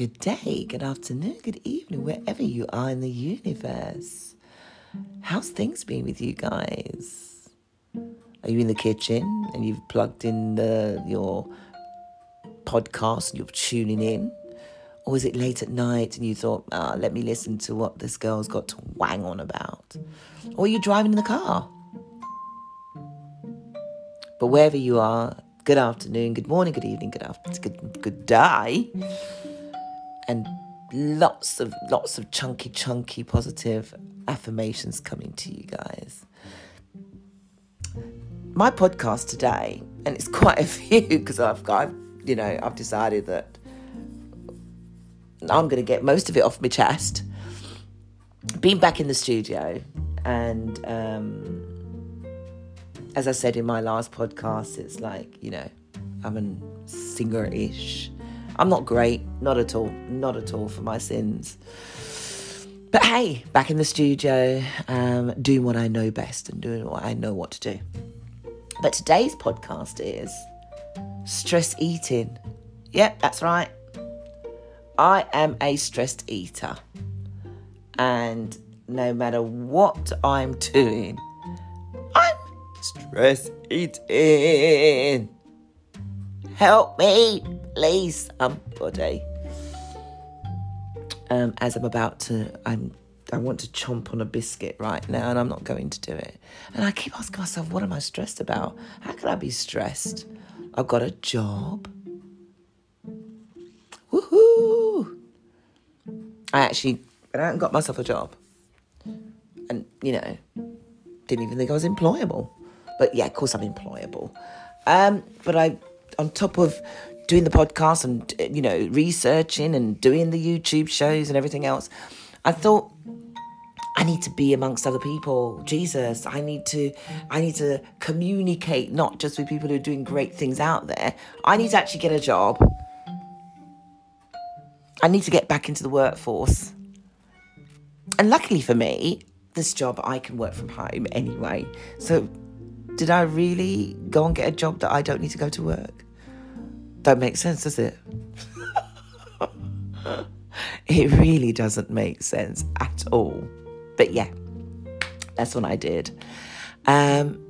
good day, good afternoon, good evening, wherever you are in the universe. How's things been with you guys? Are you in the kitchen and you've plugged in the, your podcast and you're tuning in? Or is it late at night and you thought, ah, let me listen to what this girl's got to wang on about? Or are you driving in the car? But wherever you are, good afternoon, good morning, good evening, good afternoon, good, good day. And lots of lots of chunky, chunky positive affirmations coming to you guys. My podcast today, and it's quite a few because I've got, you know, I've decided that I'm going to get most of it off my chest. Being back in the studio and um, as I said in my last podcast, it's like, you know, I'm a singer ish. I'm not great, not at all, not at all for my sins. But hey, back in the studio, um, doing what I know best and doing what I know what to do. But today's podcast is stress eating. Yep, that's right. I am a stressed eater. And no matter what I'm doing, I'm stress eating. Help me, please, somebody. Um, as I'm about to, I'm, I want to chomp on a biscuit right now, and I'm not going to do it. And I keep asking myself, what am I stressed about? How can I be stressed? I've got a job. Woohoo! I actually, I haven't got myself a job, and you know, didn't even think I was employable. But yeah, of course I'm employable. Um, but I, on top of doing the podcast and you know researching and doing the YouTube shows and everything else, I thought I need to be amongst other people. Jesus, I need to I need to communicate not just with people who are doing great things out there. I need to actually get a job. I need to get back into the workforce. And luckily for me, this job I can work from home anyway. So did I really go and get a job that I don't need to go to work? Don't make sense, does it? it really doesn't make sense at all. But yeah, that's what I did. Um,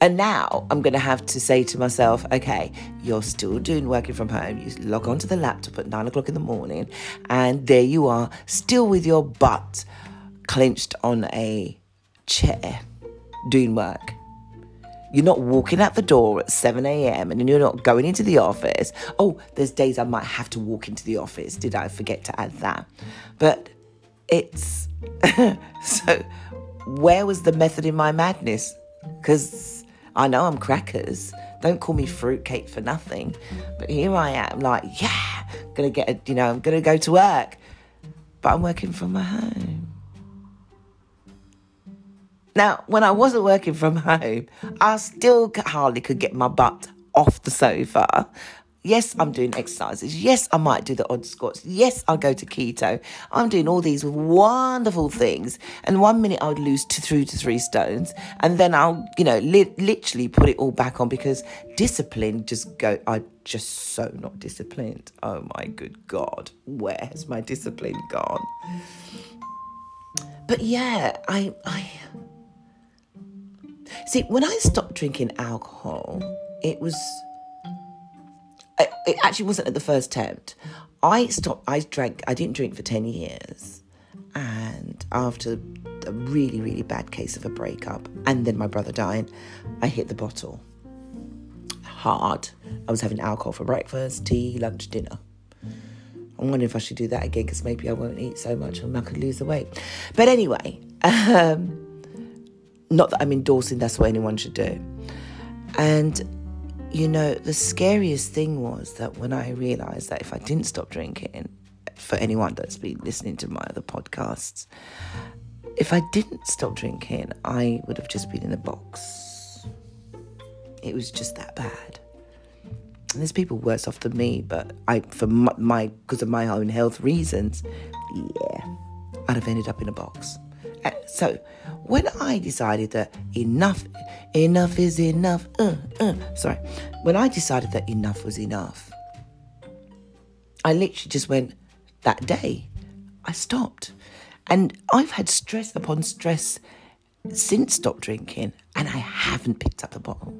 and now I'm going to have to say to myself, okay, you're still doing working from home. You log onto the laptop at nine o'clock in the morning, and there you are, still with your butt clenched on a chair doing work. You're not walking out the door at 7 a.m. and you're not going into the office. Oh, there's days I might have to walk into the office. Did I forget to add that? But it's so where was the method in my madness? Because I know I'm crackers. Don't call me fruitcake for nothing. But here I am, like, yeah, gonna get a, you know, I'm gonna go to work. But I'm working from my home. Now, when I wasn't working from home, I still hardly could get my butt off the sofa. Yes, I'm doing exercises. Yes, I might do the odd squats. Yes, I'll go to keto. I'm doing all these wonderful things. And one minute I would lose two, three to three stones. And then I'll, you know, li- literally put it all back on because discipline just go, I'm just so not disciplined. Oh my good God. Where has my discipline gone? But yeah, I, I, See, when I stopped drinking alcohol, it was. It actually wasn't at the first attempt. I stopped. I drank. I didn't drink for ten years, and after a really, really bad case of a breakup, and then my brother dying, I hit the bottle hard. I was having alcohol for breakfast, tea, lunch, dinner. I'm wondering if I should do that again because maybe I won't eat so much and I could lose the weight. But anyway, um, not that I'm endorsing that's what anyone should do. And, you know, the scariest thing was that when I realized that if I didn't stop drinking, for anyone that's been listening to my other podcasts, if I didn't stop drinking, I would have just been in a box. It was just that bad. And there's people worse off than me, but I, for my, because of my own health reasons, yeah, I'd have ended up in a box. So when I decided that enough, enough is enough, uh, uh, sorry, when I decided that enough was enough, I literally just went, that day, I stopped. And I've had stress upon stress since stopped drinking, and I haven't picked up the bottle.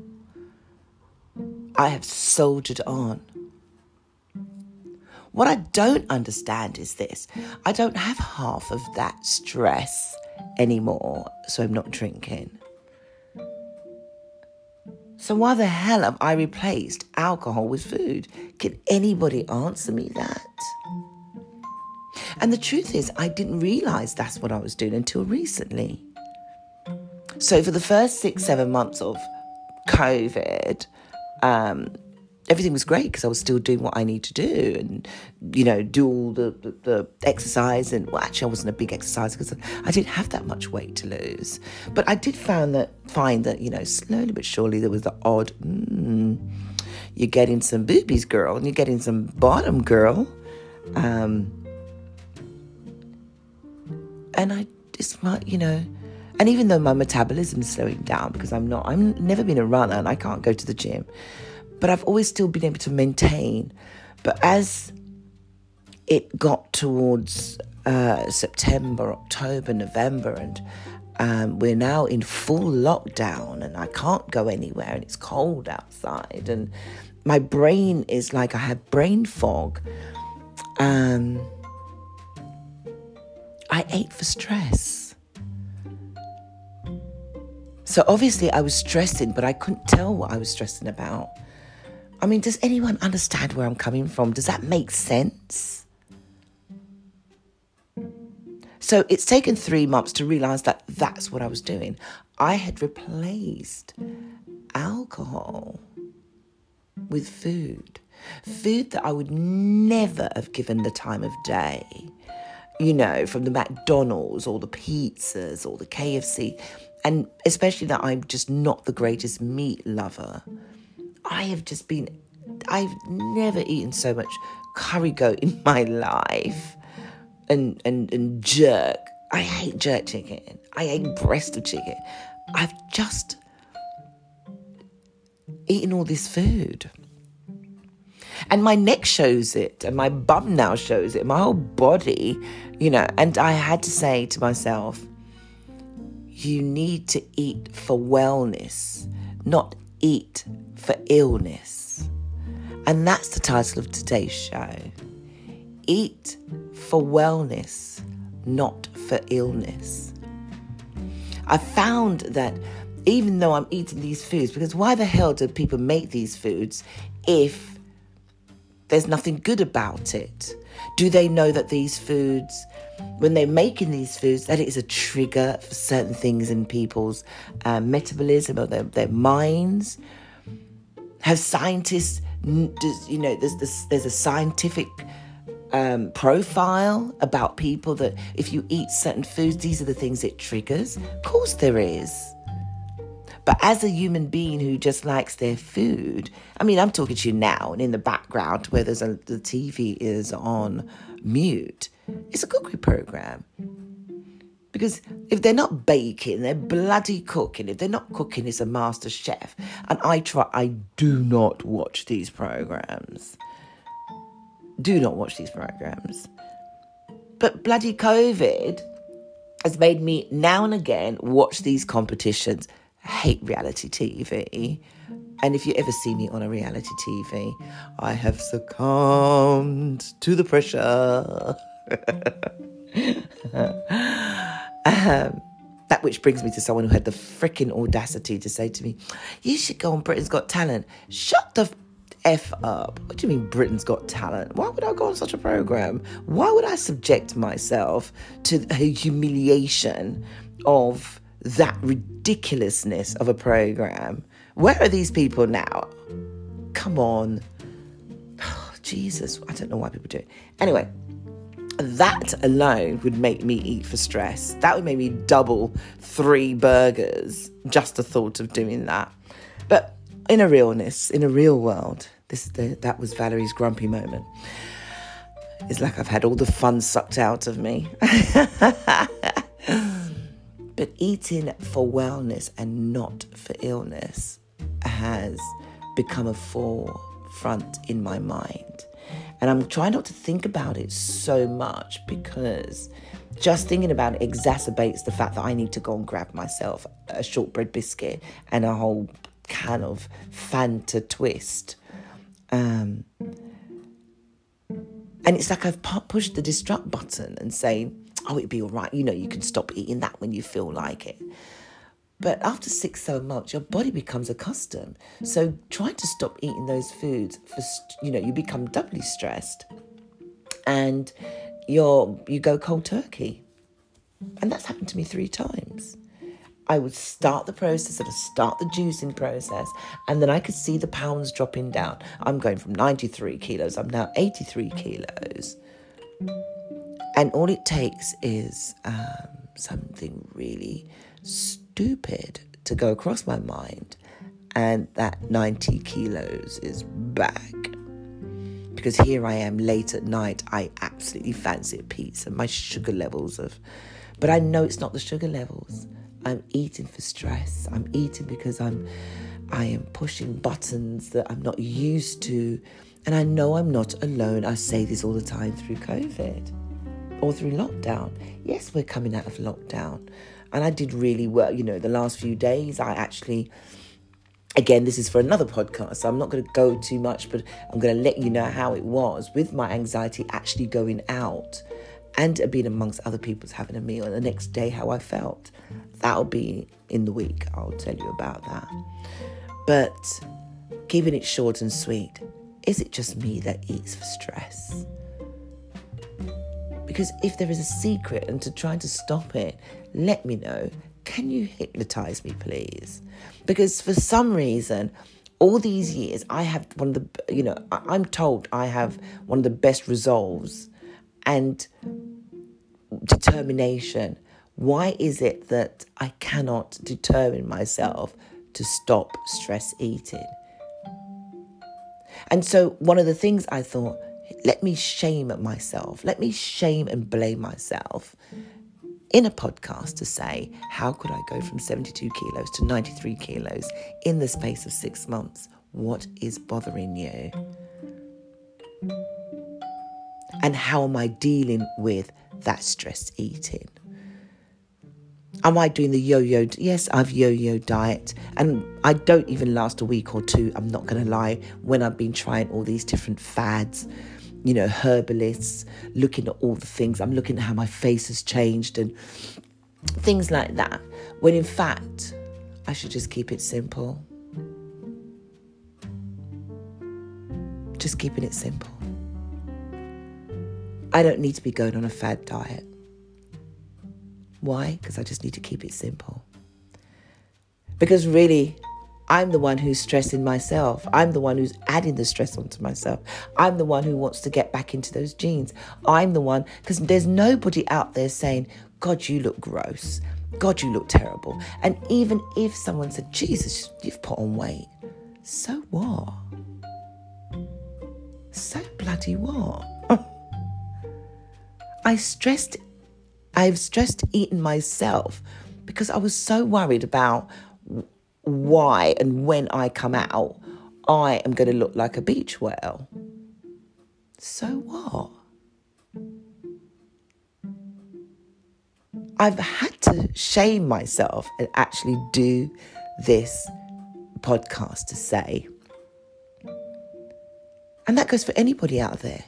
I have soldiered on. What I don't understand is this I don't have half of that stress anymore, so I'm not drinking. So, why the hell have I replaced alcohol with food? Can anybody answer me that? And the truth is, I didn't realize that's what I was doing until recently. So, for the first six, seven months of COVID, um, everything was great because I was still doing what I need to do and, you know, do all the, the, the exercise. And well, actually, I wasn't a big exerciser because I didn't have that much weight to lose. But I did find that, find that, you know, slowly but surely there was the odd, mm, you're getting some boobies, girl, and you're getting some bottom, girl. Um, and I just, you know, and even though my metabolism is slowing down because I'm not, I'm never been a runner and I can't go to the gym, but I've always still been able to maintain. But as it got towards uh, September, October, November, and um, we're now in full lockdown, and I can't go anywhere, and it's cold outside, and my brain is like I have brain fog. Um, I ate for stress. So obviously I was stressing, but I couldn't tell what I was stressing about. I mean, does anyone understand where I'm coming from? Does that make sense? So it's taken three months to realize that that's what I was doing. I had replaced alcohol with food. Food that I would never have given the time of day. You know, from the McDonald's or the pizzas or the KFC. And especially that I'm just not the greatest meat lover. I have just been, I've never eaten so much curry goat in my life. And, and, and jerk. I hate jerk chicken. I hate breast of chicken. I've just eaten all this food. And my neck shows it, and my bum now shows it, my whole body, you know. And I had to say to myself, you need to eat for wellness, not eat for illness. And that's the title of today's show Eat for wellness, not for illness. I found that even though I'm eating these foods, because why the hell do people make these foods if there's nothing good about it? Do they know that these foods, when they're making these foods, that it is a trigger for certain things in people's uh, metabolism or their, their minds? Have scientists, does, you know, there's, there's, there's a scientific um, profile about people that if you eat certain foods, these are the things it triggers? Of course, there is. But as a human being who just likes their food, I mean, I'm talking to you now, and in the background where there's a, the TV is on mute, it's a cookery program. Because if they're not baking, they're bloody cooking. If they're not cooking, it's a master chef. And I try, I do not watch these programs. Do not watch these programs. But bloody COVID has made me now and again watch these competitions hate reality TV. And if you ever see me on a reality TV, I have succumbed to the pressure. um, that which brings me to someone who had the freaking audacity to say to me, You should go on Britain's Got Talent. Shut the F up. What do you mean Britain's Got Talent? Why would I go on such a program? Why would I subject myself to a humiliation of that ridiculousness of a program. Where are these people now? Come on. Oh, Jesus, I don't know why people do it. Anyway, that alone would make me eat for stress. That would make me double three burgers, just the thought of doing that. But in a realness, in a real world, this the, that was Valerie's grumpy moment. It's like I've had all the fun sucked out of me. But eating for wellness and not for illness has become a forefront in my mind. And I'm trying not to think about it so much because just thinking about it exacerbates the fact that I need to go and grab myself a shortbread biscuit and a whole can of Fanta twist. Um, and it's like I've pushed the destruct button and saying, oh, it'd be all right. You know, you can stop eating that when you feel like it. But after six, seven months, your body becomes accustomed. So trying to stop eating those foods, for you know, you become doubly stressed, and you're you go cold turkey, and that's happened to me three times. I would start the process, I'd start the juicing process, and then I could see the pounds dropping down. I'm going from 93 kilos, I'm now 83 kilos. And all it takes is um, something really stupid to go across my mind, and that 90 kilos is back. Because here I am late at night, I absolutely fancy a pizza. My sugar levels of, but I know it's not the sugar levels. I'm eating for stress. I'm eating because I'm I am pushing buttons that I'm not used to. And I know I'm not alone. I say this all the time through COVID or through lockdown. Yes, we're coming out of lockdown. And I did really well. You know, the last few days, I actually, again, this is for another podcast. So I'm not going to go too much, but I'm going to let you know how it was with my anxiety actually going out and being amongst other people's having a meal and the next day how I felt. That'll be in the week. I'll tell you about that. But keeping it short and sweet, is it just me that eats for stress? Because if there is a secret and to try to stop it, let me know. Can you hypnotize me, please? Because for some reason, all these years, I have one of the, you know, I'm told I have one of the best resolves and determination. Why is it that I cannot determine myself to stop stress eating? And so, one of the things I thought, let me shame myself, let me shame and blame myself in a podcast to say, how could I go from 72 kilos to 93 kilos in the space of six months? What is bothering you? And how am I dealing with that stress eating? Am I doing the yo yo? Yes, I've yo yo diet, and I don't even last a week or two. I'm not going to lie, when I've been trying all these different fads, you know, herbalists, looking at all the things. I'm looking at how my face has changed and things like that. When in fact, I should just keep it simple. Just keeping it simple. I don't need to be going on a fad diet. Why? Because I just need to keep it simple. Because really, I'm the one who's stressing myself. I'm the one who's adding the stress onto myself. I'm the one who wants to get back into those jeans. I'm the one, because there's nobody out there saying, God, you look gross. God, you look terrible. And even if someone said, Jesus, you've put on weight, so what? So bloody what? I stressed, I've stressed eating myself because I was so worried about why and when I come out, I am going to look like a beach whale. So what? I've had to shame myself and actually do this podcast to say. And that goes for anybody out there.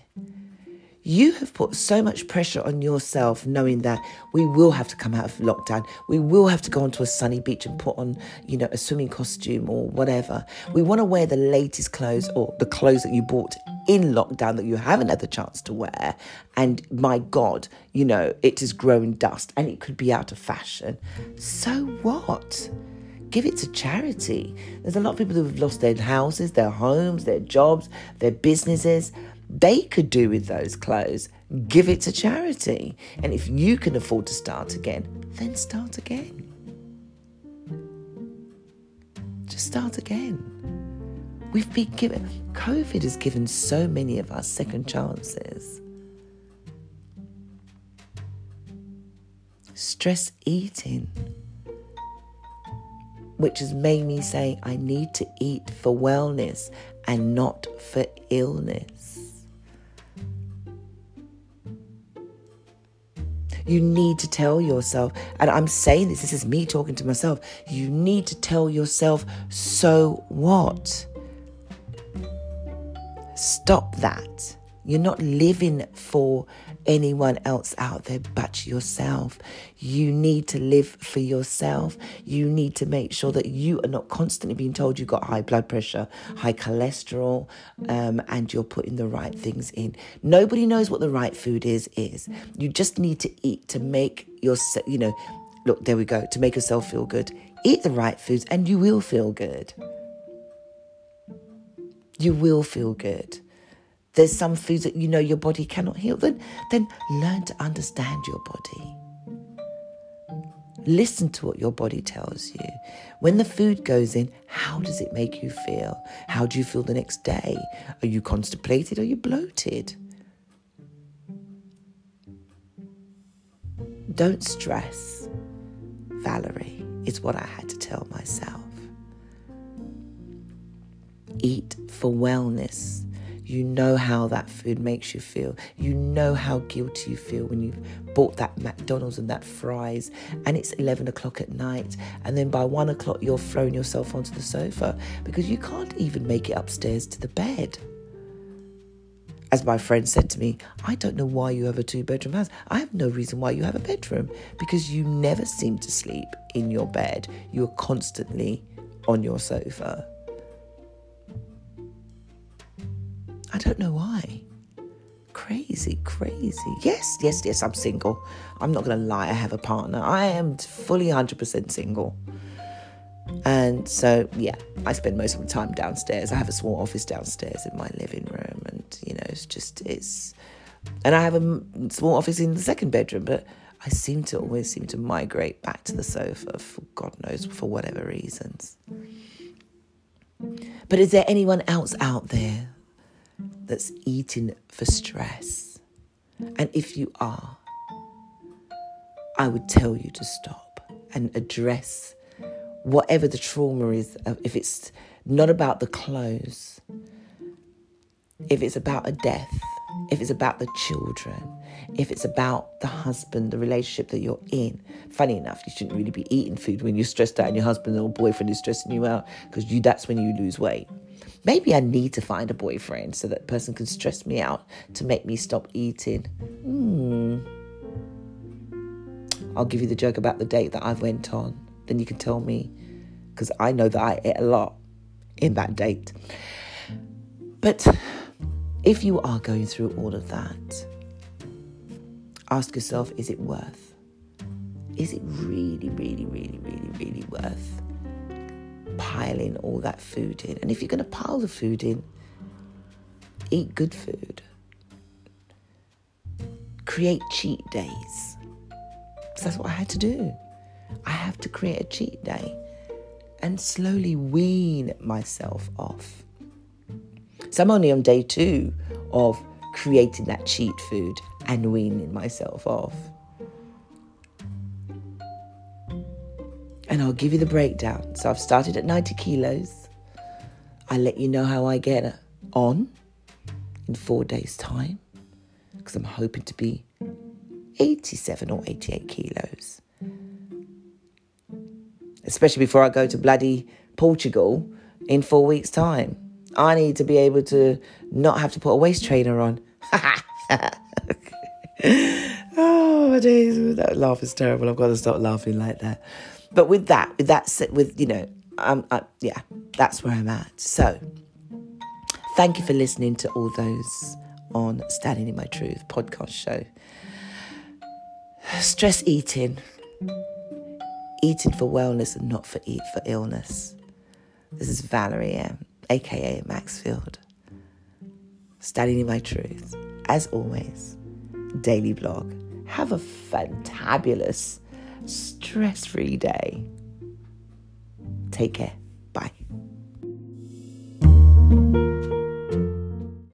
You have put so much pressure on yourself knowing that we will have to come out of lockdown. We will have to go onto a sunny beach and put on, you know, a swimming costume or whatever. We want to wear the latest clothes or the clothes that you bought in lockdown that you haven't had the chance to wear. And my God, you know, it is growing dust and it could be out of fashion. So what? give it to charity. There's a lot of people who have lost their houses, their homes, their jobs, their businesses they could do with those clothes. Give it to charity. And if you can afford to start again, then start again. Just start again. We've been given, COVID has given so many of us second chances. Stress eating, which has made me say, I need to eat for wellness and not for illness. You need to tell yourself, and I'm saying this, this is me talking to myself. You need to tell yourself, so what? Stop that. You're not living for anyone else out there but yourself. You need to live for yourself. You need to make sure that you are not constantly being told you've got high blood pressure, high cholesterol, um, and you're putting the right things in. Nobody knows what the right food is. Is you just need to eat to make yourself. You know, look there we go to make yourself feel good. Eat the right foods, and you will feel good. You will feel good there's some foods that you know your body cannot heal, then, then learn to understand your body. Listen to what your body tells you. When the food goes in, how does it make you feel? How do you feel the next day? Are you constipated? Are you bloated? Don't stress, Valerie, is what I had to tell myself. Eat for wellness you know how that food makes you feel. You know how guilty you feel when you've bought that McDonald's and that fries, and it's 11 o'clock at night, and then by one o'clock you're throwing yourself onto the sofa because you can't even make it upstairs to the bed. As my friend said to me, I don't know why you have a two bedroom house. I have no reason why you have a bedroom because you never seem to sleep in your bed. You're constantly on your sofa. Don't know why. Crazy, crazy. Yes, yes, yes, I'm single. I'm not going to lie, I have a partner. I am fully 100% single. And so, yeah, I spend most of the time downstairs. I have a small office downstairs in my living room, and you know, it's just, it's, and I have a small office in the second bedroom, but I seem to always seem to migrate back to the sofa for God knows for whatever reasons. But is there anyone else out there that's eating for stress. And if you are, I would tell you to stop and address whatever the trauma is. Uh, if it's not about the clothes, if it's about a death, if it's about the children, if it's about the husband, the relationship that you're in. Funny enough, you shouldn't really be eating food when you're stressed out and your husband or boyfriend is stressing you out because you that's when you lose weight. Maybe I need to find a boyfriend so that person can stress me out to make me stop eating. Hmm. I'll give you the joke about the date that I went on. Then you can tell me, because I know that I ate a lot in that date. But if you are going through all of that, ask yourself is it worth? Is it really, really, really, really, really worth piling all that food in. And if you're going to pile the food in, eat good food. Create cheat days. So that's what I had to do. I have to create a cheat day and slowly wean myself off. So I'm only on day two of creating that cheat food and weaning myself off. And I'll give you the breakdown. So I've started at 90 kilos. I let you know how I get on in four days' time because I'm hoping to be 87 or 88 kilos. Especially before I go to bloody Portugal in four weeks' time. I need to be able to not have to put a waist trainer on. oh, my days. That laugh is terrible. I've got to stop laughing like that. But with that, with that, with you know, um, uh, yeah, that's where I'm at. So, thank you for listening to all those on Standing in My Truth podcast show. Stress eating, eating for wellness and not for eat for illness. This is Valerie M, aka Maxfield. Standing in My Truth, as always, daily blog. Have a fantabulous stress free day. Take care. Bye.